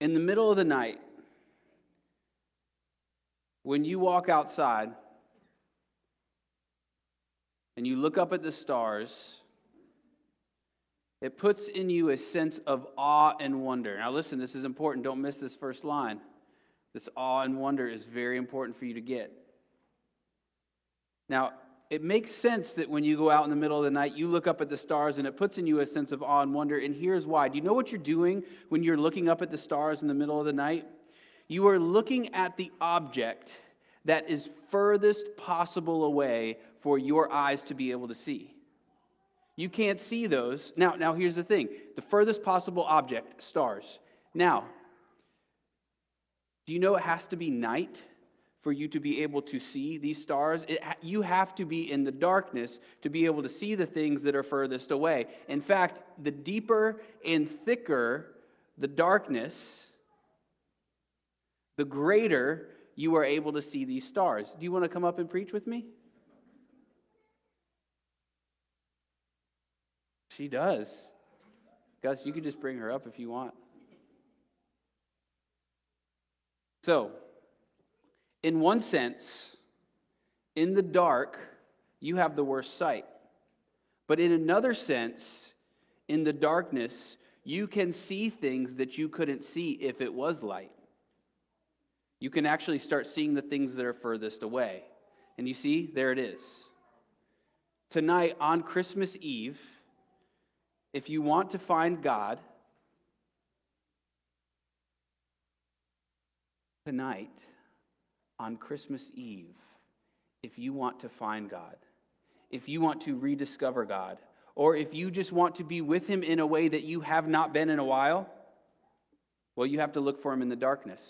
In the middle of the night, when you walk outside and you look up at the stars, it puts in you a sense of awe and wonder. Now, listen, this is important. Don't miss this first line. This awe and wonder is very important for you to get. Now, it makes sense that when you go out in the middle of the night, you look up at the stars and it puts in you a sense of awe and wonder. And here's why. Do you know what you're doing when you're looking up at the stars in the middle of the night? You are looking at the object that is furthest possible away for your eyes to be able to see. You can't see those. Now, now here's the thing the furthest possible object, stars. Now, do you know it has to be night for you to be able to see these stars. It, you have to be in the darkness to be able to see the things that are furthest away. In fact, the deeper and thicker the darkness, the greater you are able to see these stars. Do you want to come up and preach with me? She does. Gus, you can just bring her up if you want. So, in one sense, in the dark, you have the worst sight. But in another sense, in the darkness, you can see things that you couldn't see if it was light. You can actually start seeing the things that are furthest away. And you see, there it is. Tonight, on Christmas Eve, if you want to find God, tonight, on Christmas Eve if you want to find God, if you want to rediscover God, or if you just want to be with Him in a way that you have not been in a while, well, you have to look for Him in the darkness.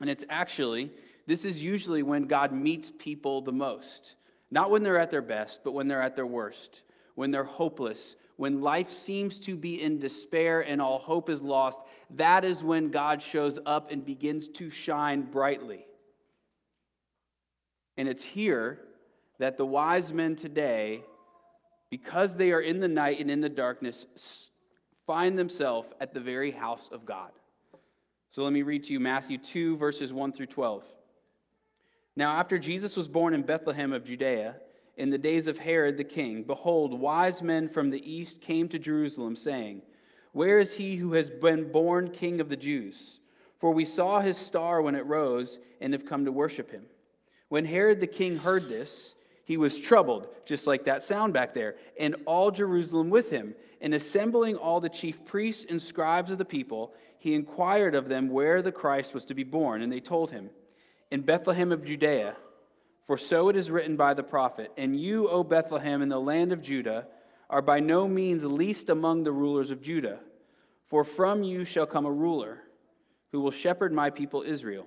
And it's actually, this is usually when God meets people the most. Not when they're at their best, but when they're at their worst, when they're hopeless, when life seems to be in despair and all hope is lost. That is when God shows up and begins to shine brightly. And it's here that the wise men today, because they are in the night and in the darkness, find themselves at the very house of God. So let me read to you Matthew 2, verses 1 through 12. Now, after Jesus was born in Bethlehem of Judea, in the days of Herod the king, behold, wise men from the east came to Jerusalem, saying, Where is he who has been born king of the Jews? For we saw his star when it rose and have come to worship him. When Herod the king heard this, he was troubled, just like that sound back there, and all Jerusalem with him. And assembling all the chief priests and scribes of the people, he inquired of them where the Christ was to be born. And they told him, In Bethlehem of Judea, for so it is written by the prophet, And you, O Bethlehem, in the land of Judah, are by no means least among the rulers of Judah. For from you shall come a ruler who will shepherd my people Israel.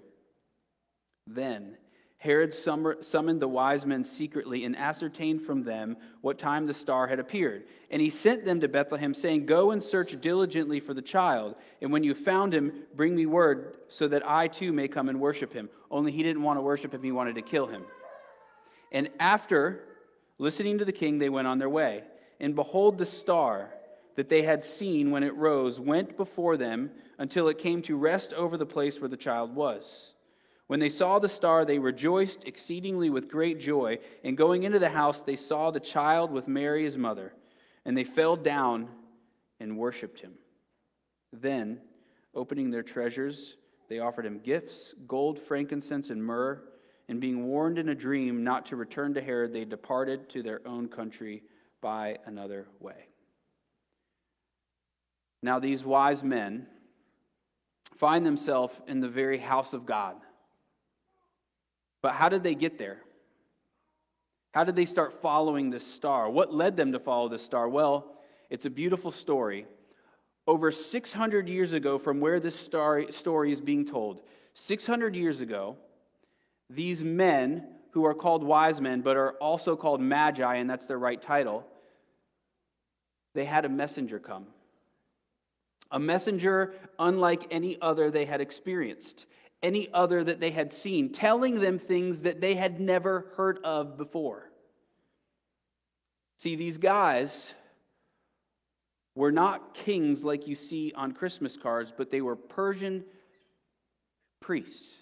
Then, Herod summoned the wise men secretly and ascertained from them what time the star had appeared. And he sent them to Bethlehem, saying, Go and search diligently for the child, and when you found him, bring me word, so that I too may come and worship him. Only he didn't want to worship him, he wanted to kill him. And after listening to the king, they went on their way. And behold, the star that they had seen when it rose went before them until it came to rest over the place where the child was. When they saw the star, they rejoiced exceedingly with great joy. And going into the house, they saw the child with Mary, his mother, and they fell down and worshiped him. Then, opening their treasures, they offered him gifts gold, frankincense, and myrrh. And being warned in a dream not to return to Herod, they departed to their own country by another way. Now, these wise men find themselves in the very house of God. But how did they get there? How did they start following this star? What led them to follow this star? Well, it's a beautiful story. Over 600 years ago, from where this star, story is being told, 600 years ago, these men who are called wise men, but are also called magi, and that's their right title, they had a messenger come. A messenger unlike any other they had experienced any other that they had seen, telling them things that they had never heard of before. See, these guys were not kings like you see on Christmas cards, but they were Persian priests.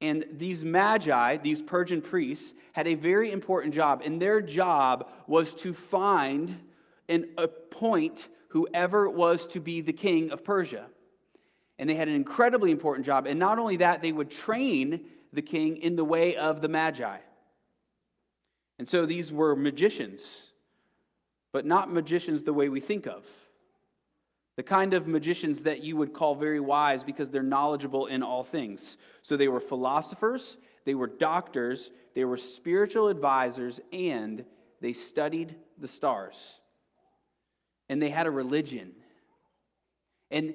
And these magi, these Persian priests, had a very important job, and their job was to find and appoint whoever was to be the king of Persia. And they had an incredibly important job. And not only that, they would train the king in the way of the magi. And so these were magicians, but not magicians the way we think of. The kind of magicians that you would call very wise because they're knowledgeable in all things. So they were philosophers, they were doctors, they were spiritual advisors, and they studied the stars. And they had a religion. And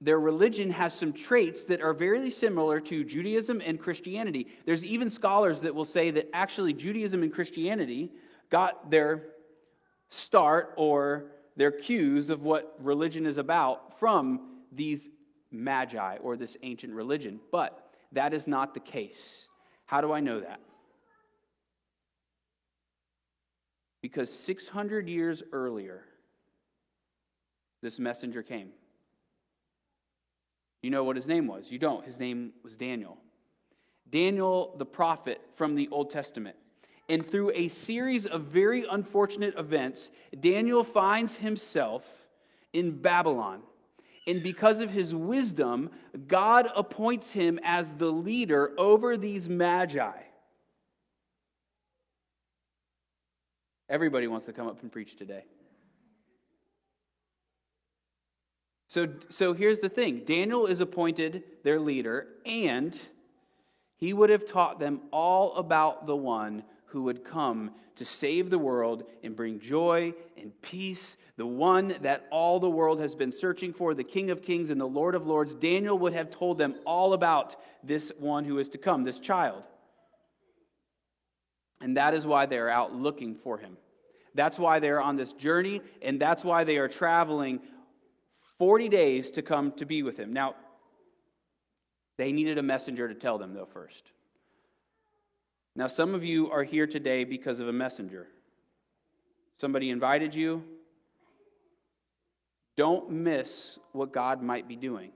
their religion has some traits that are very similar to Judaism and Christianity. There's even scholars that will say that actually Judaism and Christianity got their start or their cues of what religion is about from these magi or this ancient religion. But that is not the case. How do I know that? Because 600 years earlier, this messenger came. You know what his name was? You don't. His name was Daniel. Daniel, the prophet from the Old Testament. And through a series of very unfortunate events, Daniel finds himself in Babylon. And because of his wisdom, God appoints him as the leader over these magi. Everybody wants to come up and preach today. So, so here's the thing Daniel is appointed their leader, and he would have taught them all about the one who would come to save the world and bring joy and peace, the one that all the world has been searching for, the King of Kings and the Lord of Lords. Daniel would have told them all about this one who is to come, this child. And that is why they are out looking for him. That's why they are on this journey, and that's why they are traveling 40 days to come to be with him. Now, they needed a messenger to tell them, though, first. Now, some of you are here today because of a messenger. Somebody invited you. Don't miss what God might be doing.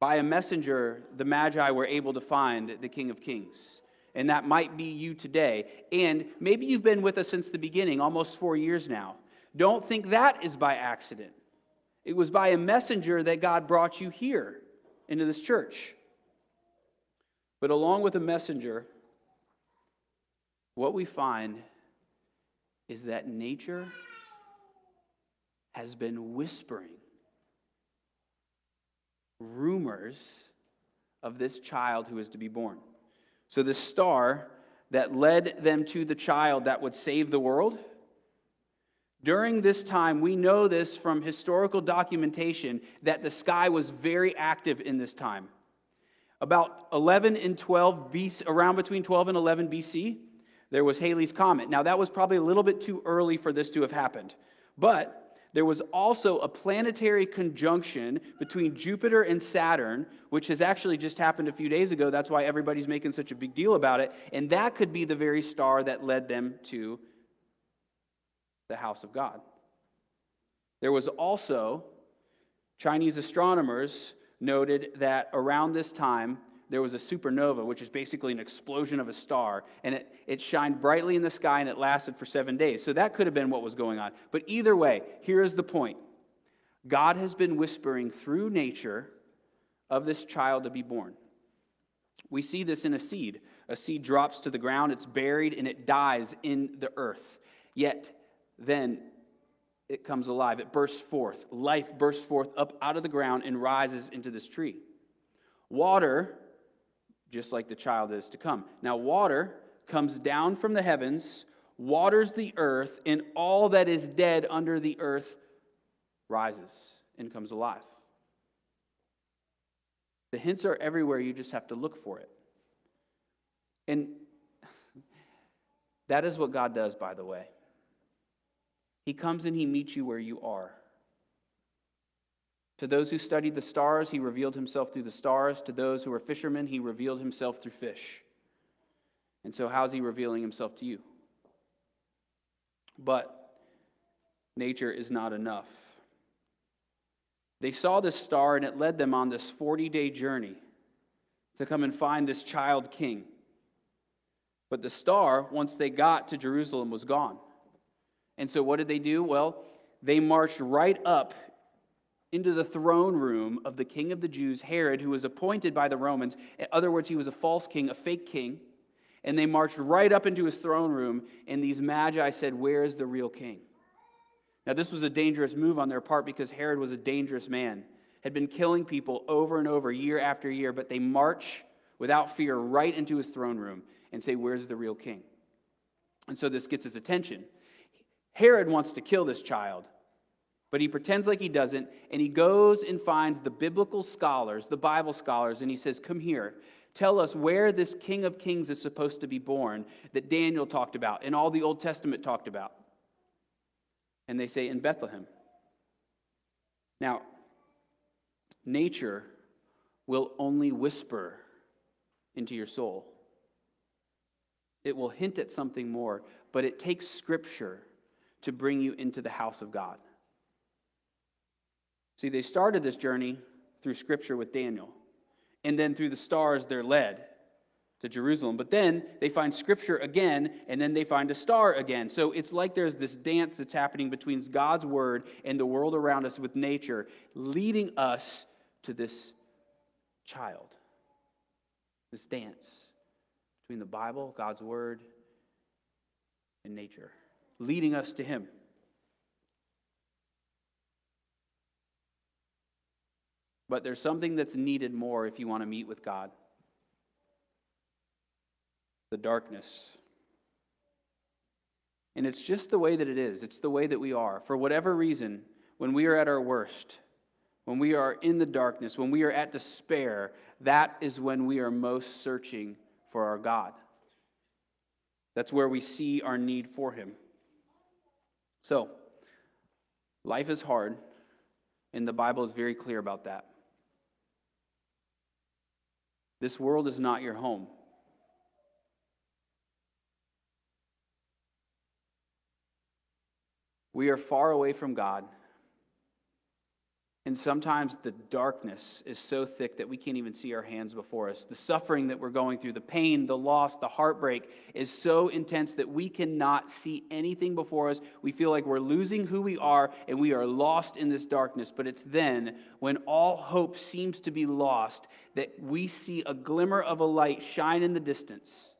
By a messenger, the Magi were able to find the King of Kings. And that might be you today. And maybe you've been with us since the beginning, almost four years now. Don't think that is by accident. It was by a messenger that God brought you here into this church. But along with a messenger, what we find is that nature has been whispering rumors of this child who is to be born. So, the star that led them to the child that would save the world, during this time, we know this from historical documentation that the sky was very active in this time. About 11 and 12 BC, around between 12 and 11 BC, there was Halley's Comet. Now, that was probably a little bit too early for this to have happened. But there was also a planetary conjunction between Jupiter and Saturn, which has actually just happened a few days ago. That's why everybody's making such a big deal about it. And that could be the very star that led them to the house of God. There was also Chinese astronomers noted that around this time, there was a supernova, which is basically an explosion of a star, and it, it shined brightly in the sky and it lasted for seven days. So that could have been what was going on. But either way, here is the point God has been whispering through nature of this child to be born. We see this in a seed. A seed drops to the ground, it's buried, and it dies in the earth. Yet, then it comes alive. It bursts forth. Life bursts forth up out of the ground and rises into this tree. Water, just like the child is to come. Now, water comes down from the heavens, waters the earth, and all that is dead under the earth rises and comes alive. The hints are everywhere, you just have to look for it. And that is what God does, by the way. He comes and he meets you where you are. To those who studied the stars, he revealed himself through the stars. To those who were fishermen, he revealed himself through fish. And so, how's he revealing himself to you? But nature is not enough. They saw this star, and it led them on this 40 day journey to come and find this child king. But the star, once they got to Jerusalem, was gone. And so what did they do? Well, they marched right up into the throne room of the king of the Jews, Herod, who was appointed by the Romans. In other words, he was a false king, a fake king. And they marched right up into his throne room, and these magi said, Where is the real king? Now, this was a dangerous move on their part because Herod was a dangerous man, had been killing people over and over, year after year, but they march without fear right into his throne room and say, Where's the real king? And so this gets his attention. Herod wants to kill this child, but he pretends like he doesn't, and he goes and finds the biblical scholars, the Bible scholars, and he says, Come here. Tell us where this King of Kings is supposed to be born that Daniel talked about and all the Old Testament talked about. And they say, In Bethlehem. Now, nature will only whisper into your soul. It will hint at something more, but it takes scripture to bring you into the house of God. See, they started this journey through scripture with Daniel, and then through the stars, they're led to Jerusalem. But then they find scripture again, and then they find a star again. So it's like there's this dance that's happening between God's word and the world around us with nature, leading us to this child, this dance between the Bible, God's Word, and nature, leading us to Him. But there's something that's needed more if you want to meet with God the darkness. And it's just the way that it is, it's the way that we are. For whatever reason, when we are at our worst, when we are in the darkness, when we are at despair, that is when we are most searching for our God. That's where we see our need for Him. So, life is hard, and the Bible is very clear about that. This world is not your home. We are far away from God. And sometimes the darkness is so thick that we can't even see our hands before us. The suffering that we're going through, the pain, the loss, the heartbreak is so intense that we cannot see anything before us. We feel like we're losing who we are and we are lost in this darkness. But it's then, when all hope seems to be lost, that we see a glimmer of a light shine in the distance.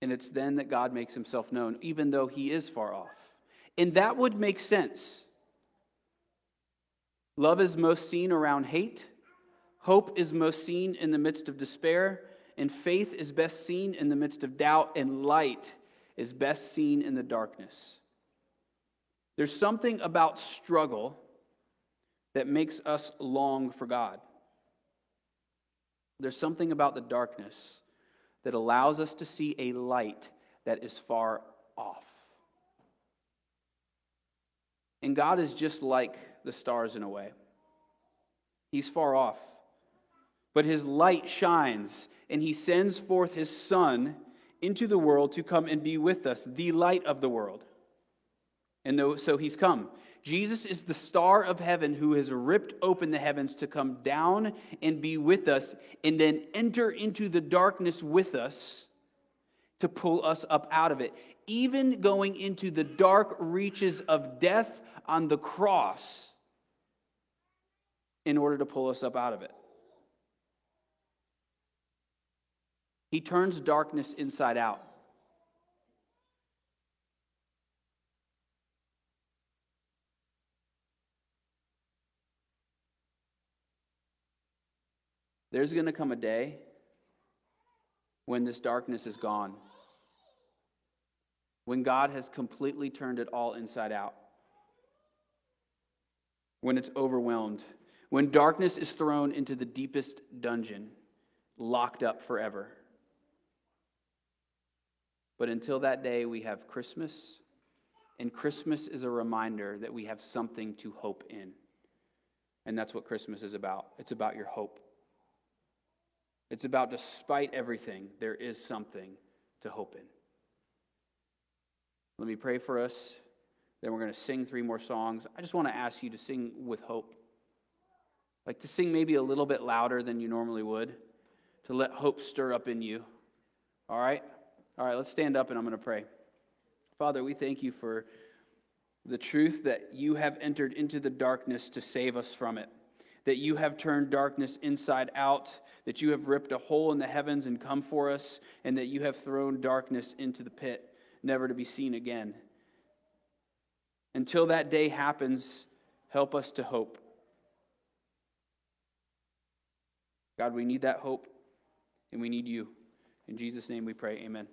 And it's then that God makes himself known, even though he is far off. And that would make sense. Love is most seen around hate, hope is most seen in the midst of despair, and faith is best seen in the midst of doubt, and light is best seen in the darkness. There's something about struggle that makes us long for God. There's something about the darkness that allows us to see a light that is far off. And God is just like the stars in a way. He's far off. But his light shines, and he sends forth his Son into the world to come and be with us, the light of the world. And so he's come. Jesus is the star of heaven who has ripped open the heavens to come down and be with us, and then enter into the darkness with us to pull us up out of it. Even going into the dark reaches of death on the cross in order to pull us up out of it. He turns darkness inside out. There's going to come a day when this darkness is gone, when God has completely turned it all inside out when it's overwhelmed, when darkness is thrown into the deepest dungeon, locked up forever. But until that day, we have Christmas, and Christmas is a reminder that we have something to hope in. And that's what Christmas is about. It's about your hope. It's about, despite everything, there is something to hope in. Let me pray for us. Then we're going to sing three more songs. I just want to ask you to sing with hope. Like to sing maybe a little bit louder than you normally would, to let hope stir up in you. All right? All right, let's stand up and I'm going to pray. Father, we thank you for the truth that you have entered into the darkness to save us from it, that you have turned darkness inside out, that you have ripped a hole in the heavens and come for us, and that you have thrown darkness into the pit, never to be seen again. Until that day happens, help us to hope. God, we need that hope, and we need you. In Jesus' name we pray, amen.